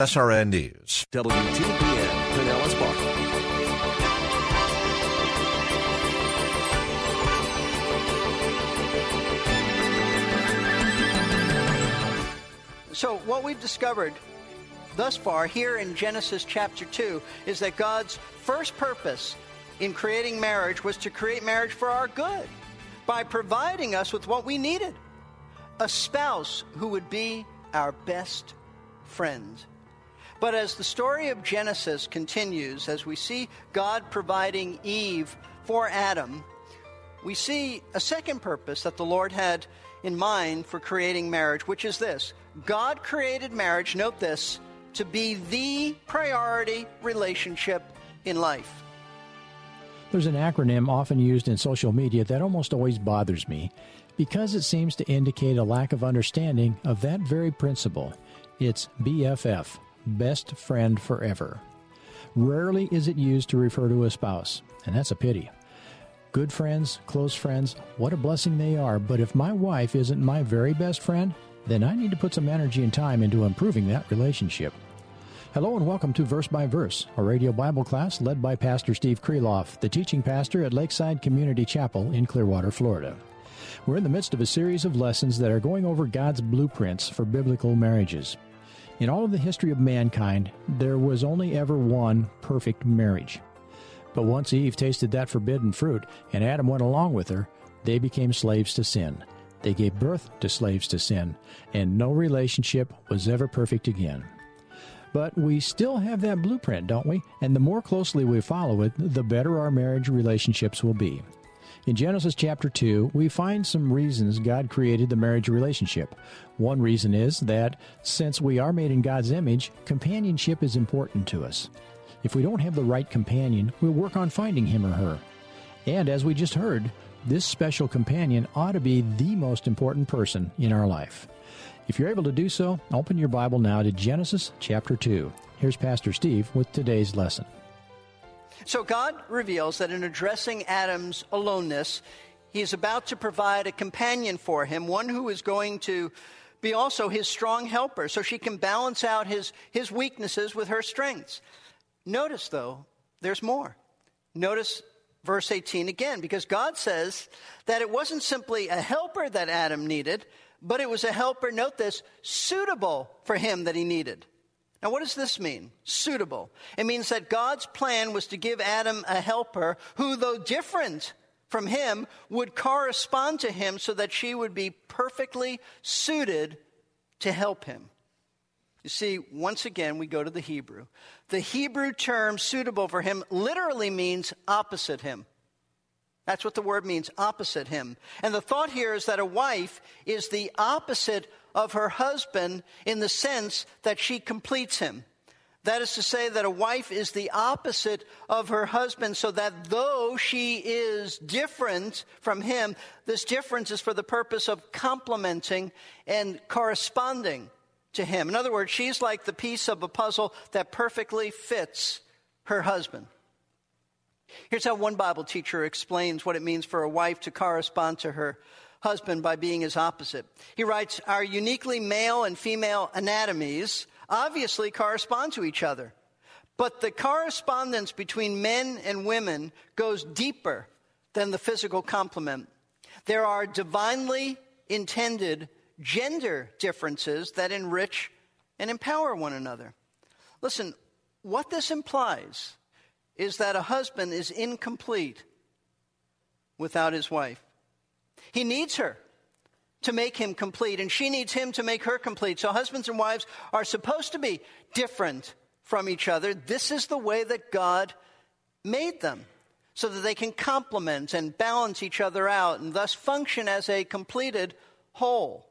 SRN News, WTBN, Pinellas Park. So, what we've discovered thus far here in Genesis chapter 2 is that God's first purpose in creating marriage was to create marriage for our good by providing us with what we needed a spouse who would be our best friend. But as the story of Genesis continues, as we see God providing Eve for Adam, we see a second purpose that the Lord had in mind for creating marriage, which is this God created marriage, note this, to be the priority relationship in life. There's an acronym often used in social media that almost always bothers me because it seems to indicate a lack of understanding of that very principle. It's BFF, Best Friend Forever. Rarely is it used to refer to a spouse, and that's a pity. Good friends, close friends, what a blessing they are, but if my wife isn't my very best friend, then I need to put some energy and time into improving that relationship. Hello and welcome to Verse by Verse, a radio Bible class led by Pastor Steve Kreloff, the teaching pastor at Lakeside Community Chapel in Clearwater, Florida. We're in the midst of a series of lessons that are going over God's blueprints for biblical marriages. In all of the history of mankind, there was only ever one perfect marriage. But once Eve tasted that forbidden fruit and Adam went along with her, they became slaves to sin. They gave birth to slaves to sin, and no relationship was ever perfect again. But we still have that blueprint, don't we? And the more closely we follow it, the better our marriage relationships will be. In Genesis chapter 2, we find some reasons God created the marriage relationship. One reason is that since we are made in God's image, companionship is important to us. If we don't have the right companion, we'll work on finding him or her. And as we just heard, this special companion ought to be the most important person in our life. If you're able to do so, open your Bible now to Genesis chapter 2. Here's Pastor Steve with today's lesson. So, God reveals that in addressing Adam's aloneness, he's about to provide a companion for him, one who is going to be also his strong helper, so she can balance out his, his weaknesses with her strengths. Notice, though, there's more. Notice verse 18 again, because God says that it wasn't simply a helper that Adam needed, but it was a helper, note this, suitable for him that he needed. Now, what does this mean? Suitable. It means that God's plan was to give Adam a helper who, though different from him, would correspond to him so that she would be perfectly suited to help him. You see, once again, we go to the Hebrew. The Hebrew term suitable for him literally means opposite him. That's what the word means, opposite him. And the thought here is that a wife is the opposite of her husband in the sense that she completes him. That is to say, that a wife is the opposite of her husband, so that though she is different from him, this difference is for the purpose of complementing and corresponding to him. In other words, she's like the piece of a puzzle that perfectly fits her husband. Here's how one Bible teacher explains what it means for a wife to correspond to her husband by being his opposite. He writes, Our uniquely male and female anatomies obviously correspond to each other. But the correspondence between men and women goes deeper than the physical complement. There are divinely intended gender differences that enrich and empower one another. Listen, what this implies is that a husband is incomplete without his wife. He needs her to make him complete, and she needs him to make her complete. So, husbands and wives are supposed to be different from each other. This is the way that God made them, so that they can complement and balance each other out and thus function as a completed whole.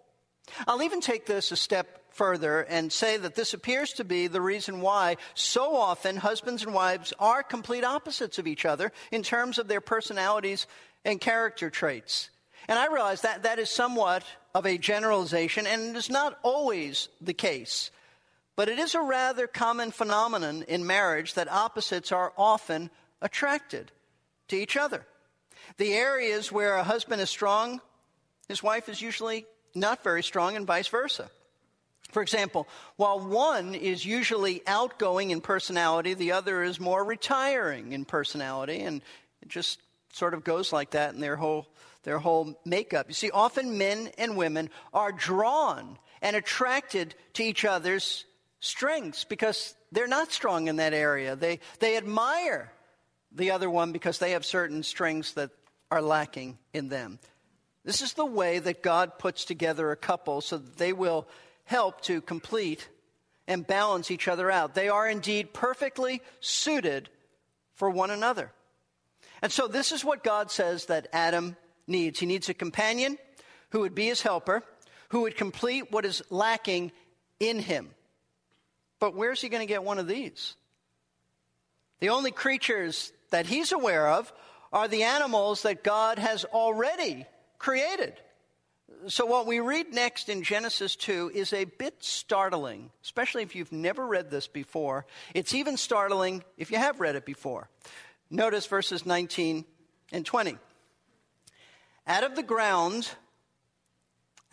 I'll even take this a step further and say that this appears to be the reason why so often husbands and wives are complete opposites of each other in terms of their personalities and character traits. And I realize that that is somewhat of a generalization, and it is not always the case. But it is a rather common phenomenon in marriage that opposites are often attracted to each other. The areas where a husband is strong, his wife is usually not very strong, and vice versa. For example, while one is usually outgoing in personality, the other is more retiring in personality, and it just sort of goes like that in their whole, their whole makeup. You see, often men and women are drawn and attracted to each other's strengths because they're not strong in that area. They, they admire the other one because they have certain strengths that are lacking in them. This is the way that God puts together a couple so that they will help to complete and balance each other out. They are indeed perfectly suited for one another. And so, this is what God says that Adam needs. He needs a companion who would be his helper, who would complete what is lacking in him. But where's he going to get one of these? The only creatures that he's aware of are the animals that God has already created. So, what we read next in Genesis 2 is a bit startling, especially if you've never read this before. It's even startling if you have read it before. Notice verses 19 and 20. Out of the ground,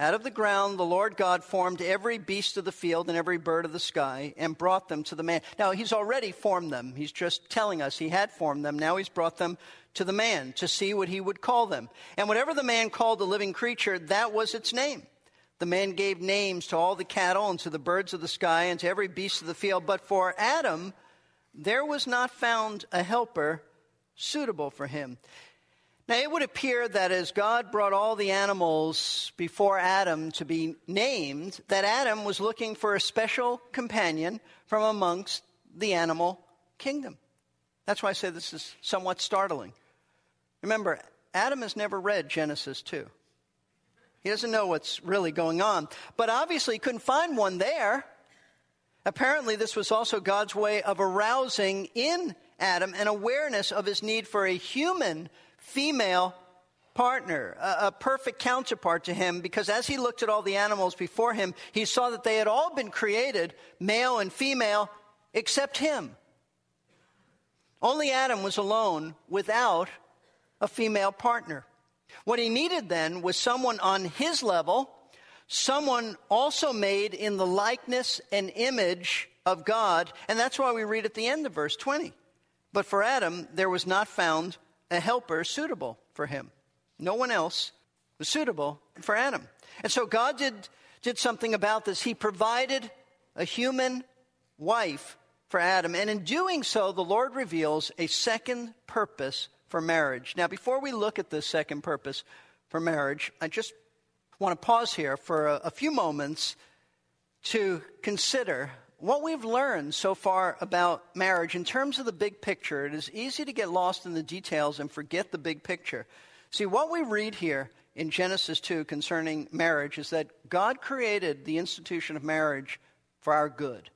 out of the ground, the Lord God formed every beast of the field and every bird of the sky and brought them to the man. Now, He's already formed them. He's just telling us He had formed them. Now He's brought them to the man to see what He would call them. And whatever the man called the living creature, that was its name. The man gave names to all the cattle and to the birds of the sky and to every beast of the field. But for Adam, there was not found a helper suitable for him. Now, it would appear that as God brought all the animals before Adam to be named, that Adam was looking for a special companion from amongst the animal kingdom. That's why I say this is somewhat startling. Remember, Adam has never read Genesis 2. He doesn't know what's really going on. But obviously, he couldn't find one there. Apparently, this was also God's way of arousing in Adam an awareness of his need for a human female partner, a, a, perfect counterpart to him, because as he looked at all the animals before him, he saw that they had all been created, male and female, except him. Only Adam was alone without a female partner. What he needed then was someone on his level, someone also made in the likeness and image of God, and that's why we read at the end of verse 20. But for Adam, there was not found a helper suitable for him. No one else was suitable for Adam. And so God did, did something about this. He provided a human wife for Adam. And in doing so, the Lord reveals a second purpose for marriage. Now, before we look at this second purpose for marriage, I just want to pause here for a, a few moments to consider what we've learned so far about marriage in terms of the big picture, it is easy to get lost in the details and forget the big picture. See, what we read here in Genesis 2 concerning marriage is that God created the institution of marriage for our good.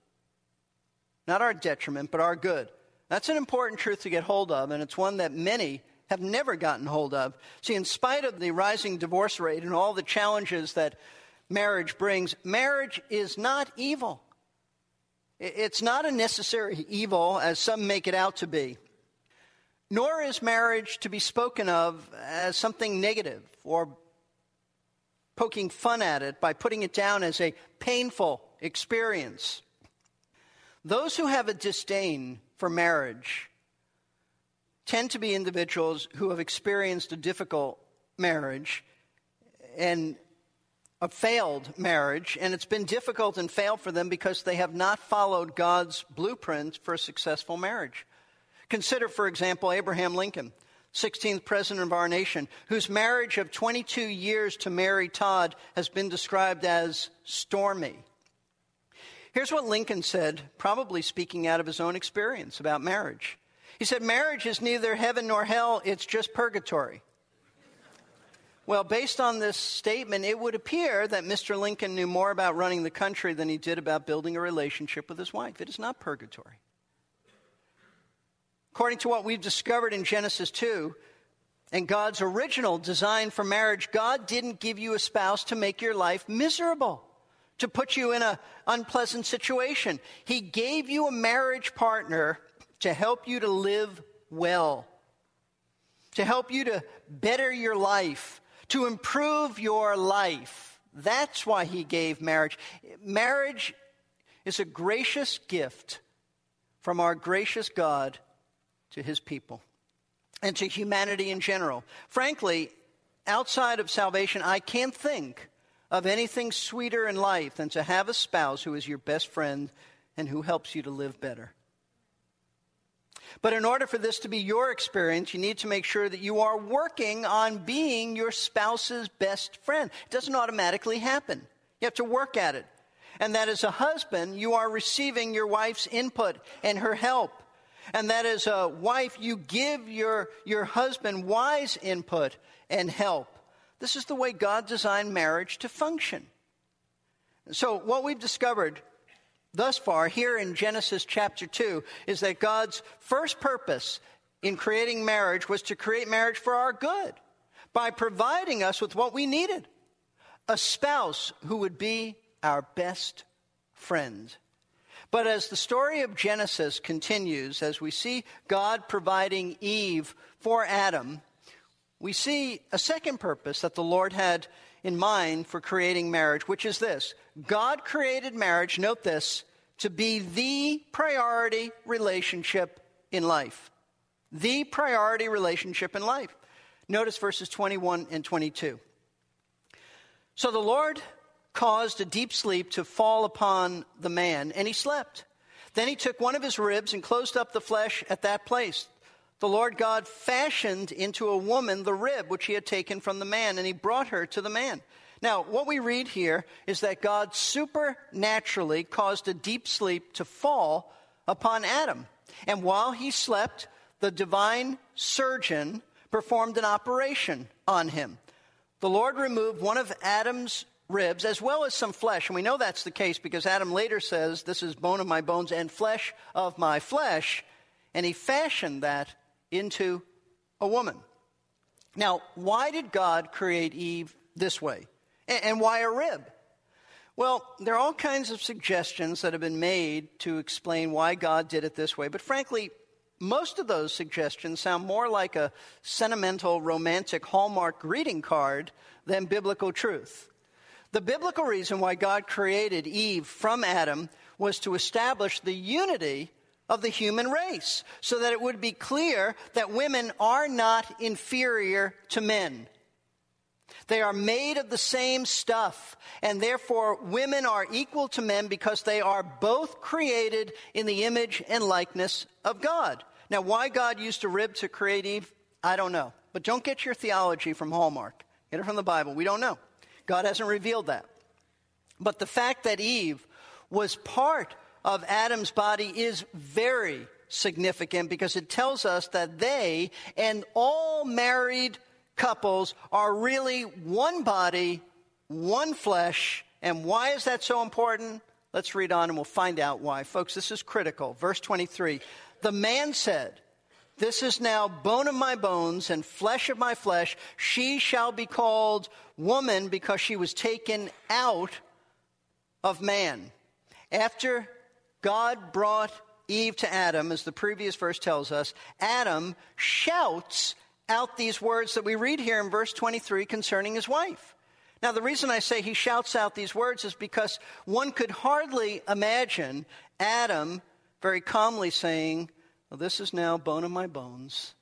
Not our detriment, but our good. That's an important truth to get hold of, and it's one that many have never gotten hold of. See, in spite of the rising divorce rate and all the challenges that marriage brings, marriage is not evil. It's not a necessary evil as some make it out to be. Nor is marriage to be spoken of as something negative or poking fun at it by putting it down as a painful experience. Those who have a disdain for marriage tend to be individuals who have experienced a difficult marriage and a failed marriage, and it's been difficult and failed for them because they have not followed God's blueprint for a successful marriage. Consider, for example, Abraham Lincoln, 16th president of our nation, whose marriage of 22 years to Mary Todd has been described as stormy. Here's what Lincoln said, probably speaking out of his own experience about marriage. He said, Marriage is neither heaven nor hell, it's just purgatory. Well, based on this statement, it would appear that Mr. Lincoln knew more about running the country than he did about building a relationship with his wife. It is not purgatory. According to what we've discovered in Genesis 2 and God's original design for marriage, God didn't give you a spouse to make your life miserable, to put you in an unpleasant situation. He gave you a marriage partner to help you to live well, to help you to better your life, to improve your life. That's why he gave marriage. Marriage is a gracious gift from our gracious God to his people and to humanity in general. Frankly, outside of salvation, I can't think of anything sweeter in life than to have a spouse who is your best friend and who helps you to live better. But in order for this to be your experience, you need to make sure that you are working on being your spouse's best friend. It doesn't automatically happen. You have to work at it. And that as a husband, you are receiving your wife's input and her help. And that as a wife, you give your, your husband wise input and help. This is the way God designed marriage to function. So, what we've discovered thus far here in Genesis chapter 2 is that God's first purpose in creating marriage was to create marriage for our good by providing us with what we needed a spouse who would be our best friend. But as the story of Genesis continues, as we see God providing Eve for Adam, we see a second purpose that the Lord had in mind for creating marriage, which is this God created marriage, note this, to be the priority relationship in life. The priority relationship in life. Notice verses 21 and 22. So the Lord caused a deep sleep to fall upon the man, and he slept. Then he took one of his ribs and closed up the flesh at that place. The Lord God fashioned into a woman the rib which he had taken from the man, and he brought her to the man. Now, what we read here is that God supernaturally caused a deep sleep to fall upon Adam. And while he slept, the divine surgeon performed an operation on him. The Lord removed one of Adam's ribs as well as some flesh. And we know that's the case because Adam later says, This is bone of my bones and flesh of my flesh. And he fashioned that into a woman. Now, why did God create Eve this way? And why a rib? Well, there are all kinds of suggestions that have been made to explain why God did it this way, but frankly, most of those suggestions sound more like a sentimental, romantic Hallmark greeting card than biblical truth. The biblical reason why God created Eve from Adam was to establish the unity of the human race, so that it would be clear that women are not inferior to men. They are made of the same stuff, and therefore women are equal to men because they are both created in the image and likeness of God. Now, why God used a rib to create Eve, I don't know. But don't get your theology from Hallmark. Get it from the Bible. We don't know. God hasn't revealed that. But the fact that Eve was part of Adam's body is very significant because it tells us that they and all married couples are really one body, one flesh. And why is that so important? Let's read on and we'll find out why. Folks, this is critical. Verse 23 The man said, This is now bone of my bones and flesh of my flesh. She shall be called woman because she was taken out of man. After God brought Eve to Adam, as the previous verse tells us, Adam shouts out these words that we read here in verse 23 concerning his wife. Now, the reason I say he shouts out these words is because one could hardly imagine Adam very calmly saying, well, This is now bone of my bones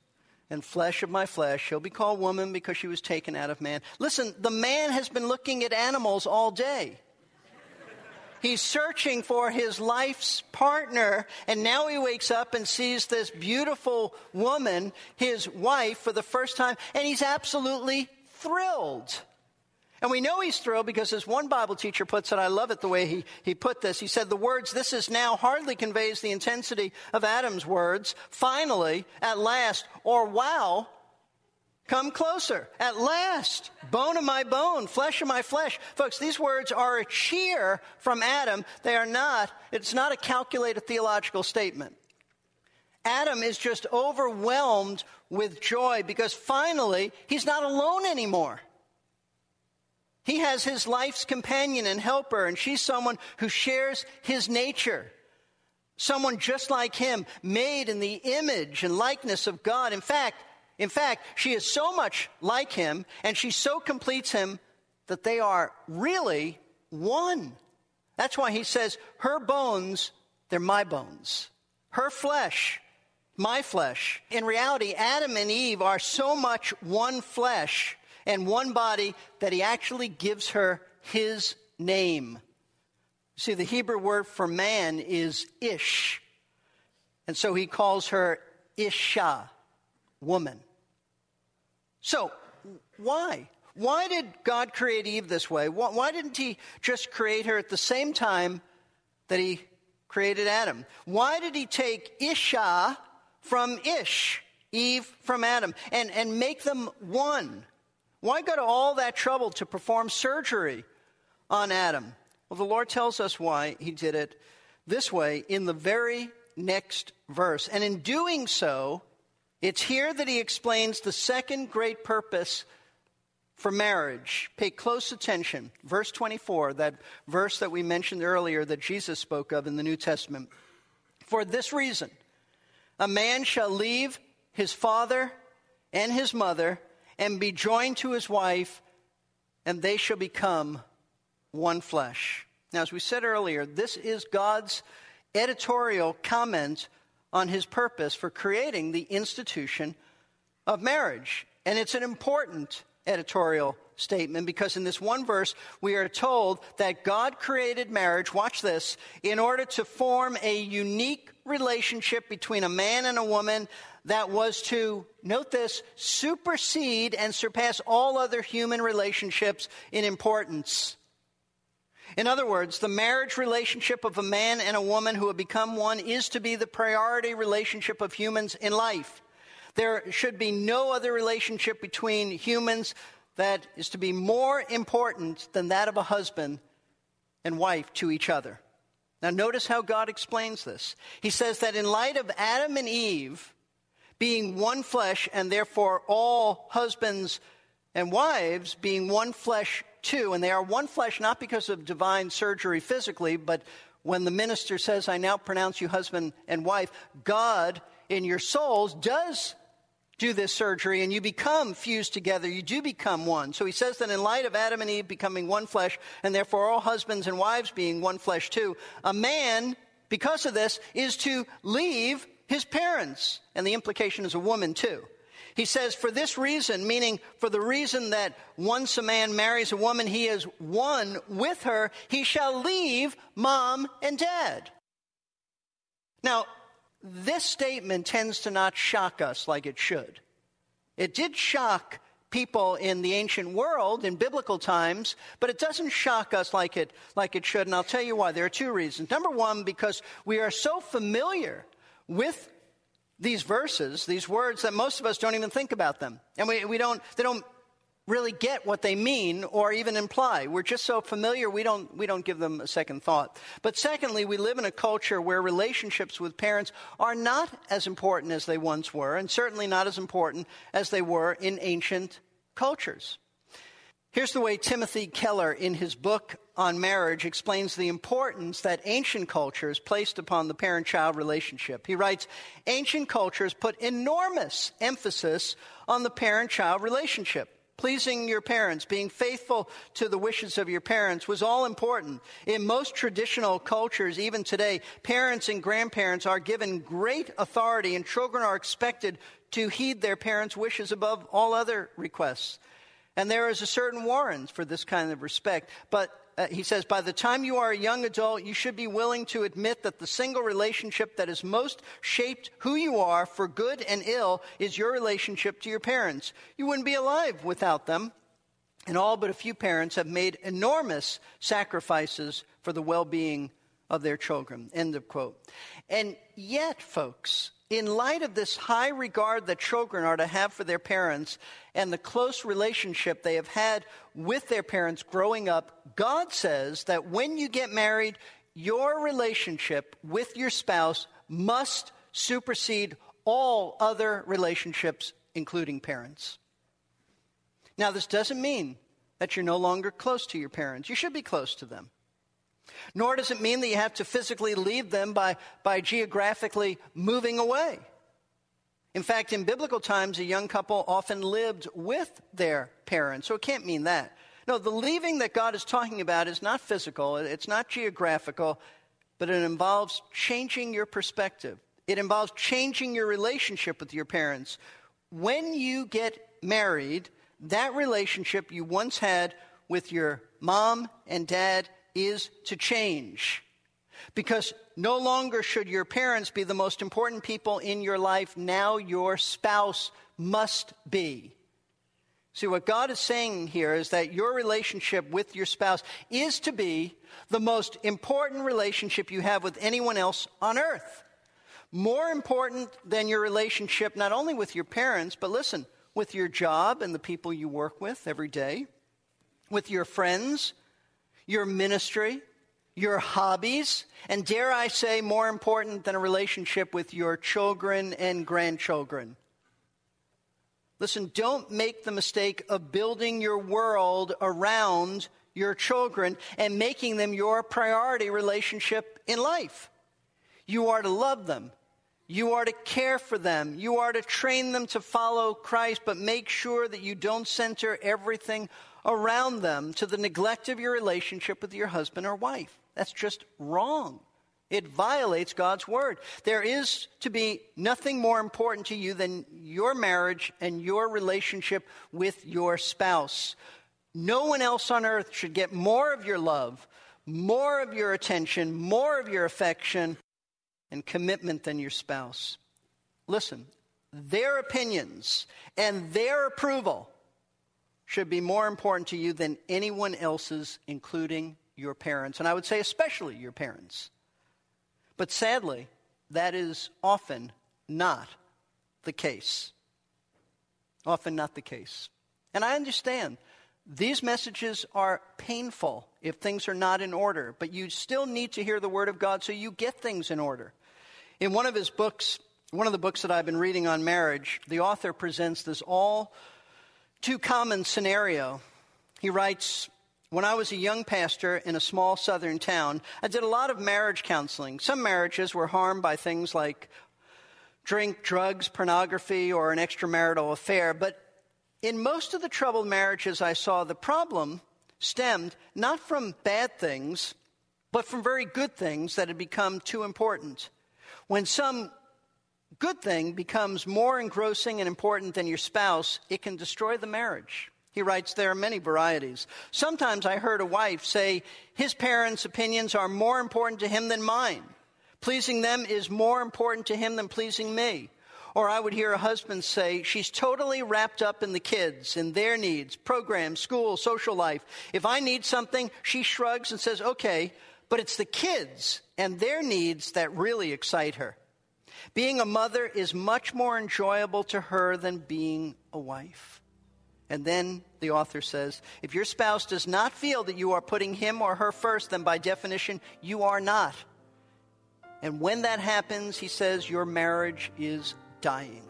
and flesh of my flesh. She'll be called woman because she was taken out of man. Listen, the man has been looking at animals all day. He's searching for his life's partner, and now he wakes up and sees this beautiful woman, his wife, for the first time, and he's absolutely thrilled. And we know he's thrilled because, as one Bible teacher puts it, I love it the way he, he put this. He said, The words, this is now, hardly conveys the intensity of Adam's words. Finally, at last, or wow, Come closer. At last, bone of my bone, flesh of my flesh. Folks, these words are a cheer from Adam. They are not, it's not a calculated theological statement. Adam is just overwhelmed with joy because finally he's not alone anymore. He has his life's companion and helper, and she's someone who shares his nature. Someone just like him, made in the image and likeness of God. In fact, in fact, she is so much like him and she so completes him that they are really one. That's why he says, her bones, they're my bones. Her flesh, my flesh. In reality, Adam and Eve are so much one flesh and one body that he actually gives her his name. See, the Hebrew word for man is ish. And so he calls her Isha, woman. So, why? Why did God create Eve this way? Why didn't He just create her at the same time that He created Adam? Why did He take Isha from Ish, Eve from Adam, and, and make them one? Why go to all that trouble to perform surgery on Adam? Well, the Lord tells us why He did it this way in the very next verse. And in doing so, it's here that he explains the second great purpose for marriage. Pay close attention. Verse 24, that verse that we mentioned earlier that Jesus spoke of in the New Testament. For this reason, a man shall leave his father and his mother and be joined to his wife, and they shall become one flesh. Now, as we said earlier, this is God's editorial comment on his purpose for creating the institution of marriage. And it's an important editorial statement because in this one verse we are told that God created marriage, watch this, in order to form a unique relationship between a man and a woman that was to, note this, supersede and surpass all other human relationships in importance. In other words, the marriage relationship of a man and a woman who have become one is to be the priority relationship of humans in life. There should be no other relationship between humans that is to be more important than that of a husband and wife to each other. Now, notice how God explains this. He says that in light of Adam and Eve being one flesh, and therefore all husbands and wives being one flesh two, and they are one flesh not because of divine surgery physically, but when the minister says, I now pronounce you husband and wife, God in your souls does do this surgery and you become fused together. You do become one. So he says that in light of Adam and Eve becoming one flesh, and therefore all husbands and wives being one flesh too, a man, because of this, is to leave his parents. And the implication is a woman too. He says, for this reason, meaning for the reason that once a man marries a woman, he is one with her, he shall leave mom and dad. Now, this statement tends to not shock us like it should. It did shock people in the ancient world in biblical times, but it doesn't shock us like it, like it should. And I'll tell you why. There are two reasons. Number one, because we are so familiar with these verses, these words, that most of us don't even think about them. And we, we don't, they don't really get what they mean or even imply. We're just so familiar, we don't, we don't give them a second thought. But secondly, we live in a culture where relationships with parents are not as important as they once were, and certainly not as important as they were in ancient cultures. Here's the way Timothy Keller, in his book on marriage, explains the importance that ancient cultures placed upon the parent child relationship. He writes Ancient cultures put enormous emphasis on the parent child relationship. Pleasing your parents, being faithful to the wishes of your parents was all important. In most traditional cultures, even today, parents and grandparents are given great authority, and children are expected to heed their parents' wishes above all other requests. And there is a certain warrant for this kind of respect. But uh, he says, by the time you are a young adult, you should be willing to admit that the single relationship that has most shaped who you are for good and ill is your relationship to your parents. You wouldn't be alive without them. And all but a few parents have made enormous sacrifices for the well being of their children. End of quote. And yet, folks, in light of this high regard that children are to have for their parents and the close relationship they have had with their parents growing up, God says that when you get married, your relationship with your spouse must supersede all other relationships, including parents. Now, this doesn't mean that you're no longer close to your parents. You should be close to them. Nor does it mean that you have to physically leave them by, by geographically moving away. In fact, in biblical times, a young couple often lived with their parents, so it can't mean that. No, the leaving that God is talking about is not physical, it's not geographical, but it involves changing your perspective. It involves changing your relationship with your parents. When you get married, that relationship you once had with your mom and dad is to change. Because no longer should your parents be the most important people in your life. Now your spouse must be. See, what God is saying here is that your relationship with your spouse is to be the most important relationship you have with anyone else on earth. More important than your relationship not only with your parents, but listen, with your job and the people you work with every day, with your friends, your ministry, your hobbies, and dare I say, more important than a relationship with your children and grandchildren. Listen, don't make the mistake of building your world around your children and making them your priority relationship in life. You are to love them. You are to care for them. You are to train them to follow Christ, but make sure that you don't center everything around them to the neglect of your relationship with your husband or wife. That's just wrong. It violates God's word. There is to be nothing more important to you than your marriage and your relationship with your spouse. No one else on earth should get more of your love, more of your attention, more of your affection and commitment than your spouse. Listen, their opinions and their approval should be more important to you than anyone else's, including your parents. And I would say, especially your parents. But sadly, that is often not the case. Often not the case. And I understand these messages are painful if things are not in order, but you still need to hear the Word of God so you get things in order. In one of his books, one of the books that I've been reading on marriage, the author presents this all too common scenario. He writes, when I was a young pastor in a small southern town, I did a lot of marriage counseling. Some marriages were harmed by things like drink, drugs, pornography, or an extramarital affair. But in most of the troubled marriages I saw, the problem stemmed not from bad things, but from very good things that had become too important. When some good thing becomes more engrossing and important than your spouse, it can destroy the marriage. He writes, There are many varieties. Sometimes I heard a wife say, His parents' opinions are more important to him than mine. Pleasing them is more important to him than pleasing me. Or I would hear a husband say, She's totally wrapped up in the kids, in their needs, programs, school, social life. If I need something, she shrugs and says, Okay, but it's the kids and their needs that really excite her. Being a mother is much more enjoyable to her than being a wife. And then the author says, if your spouse does not feel that you are putting him or her first, then by definition, you are not. And when that happens, he says, your marriage is dying.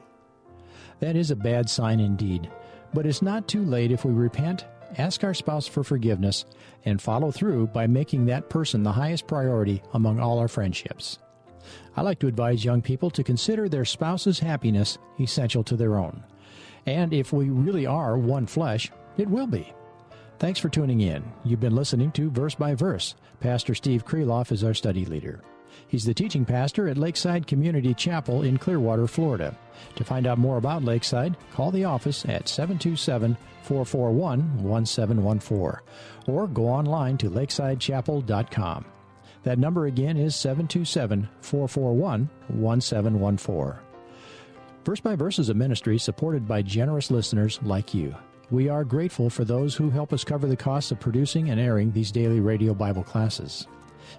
That is a bad sign indeed. But it's not too late if we repent, ask our spouse for forgiveness, and follow through by making that person the highest priority among all our friendships. I like to advise young people to consider their spouse's happiness essential to their own. And if we really are one flesh, it will be. Thanks for tuning in. You've been listening to Verse by Verse. Pastor Steve Kreloff is our study leader. He's the teaching pastor at Lakeside Community Chapel in Clearwater, Florida. To find out more about Lakeside, call the office at 727 441 1714 or go online to lakesidechapel.com. That number again is 727 441 1714. Verse by Verse is a ministry supported by generous listeners like you. We are grateful for those who help us cover the costs of producing and airing these daily radio Bible classes.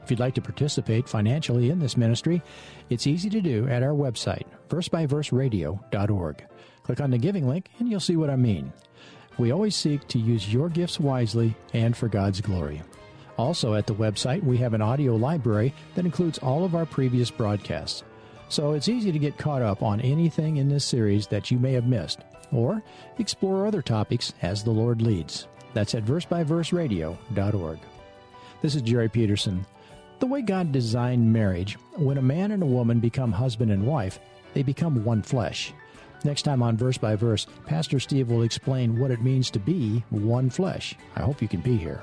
If you'd like to participate financially in this ministry, it's easy to do at our website, versebyverseradio.org. Click on the giving link and you'll see what I mean. We always seek to use your gifts wisely and for God's glory. Also, at the website, we have an audio library that includes all of our previous broadcasts. So it's easy to get caught up on anything in this series that you may have missed, or explore other topics as the Lord leads. That's at versebyverseradio.org. This is Jerry Peterson. The way God designed marriage, when a man and a woman become husband and wife, they become one flesh. Next time on Verse by Verse, Pastor Steve will explain what it means to be one flesh. I hope you can be here.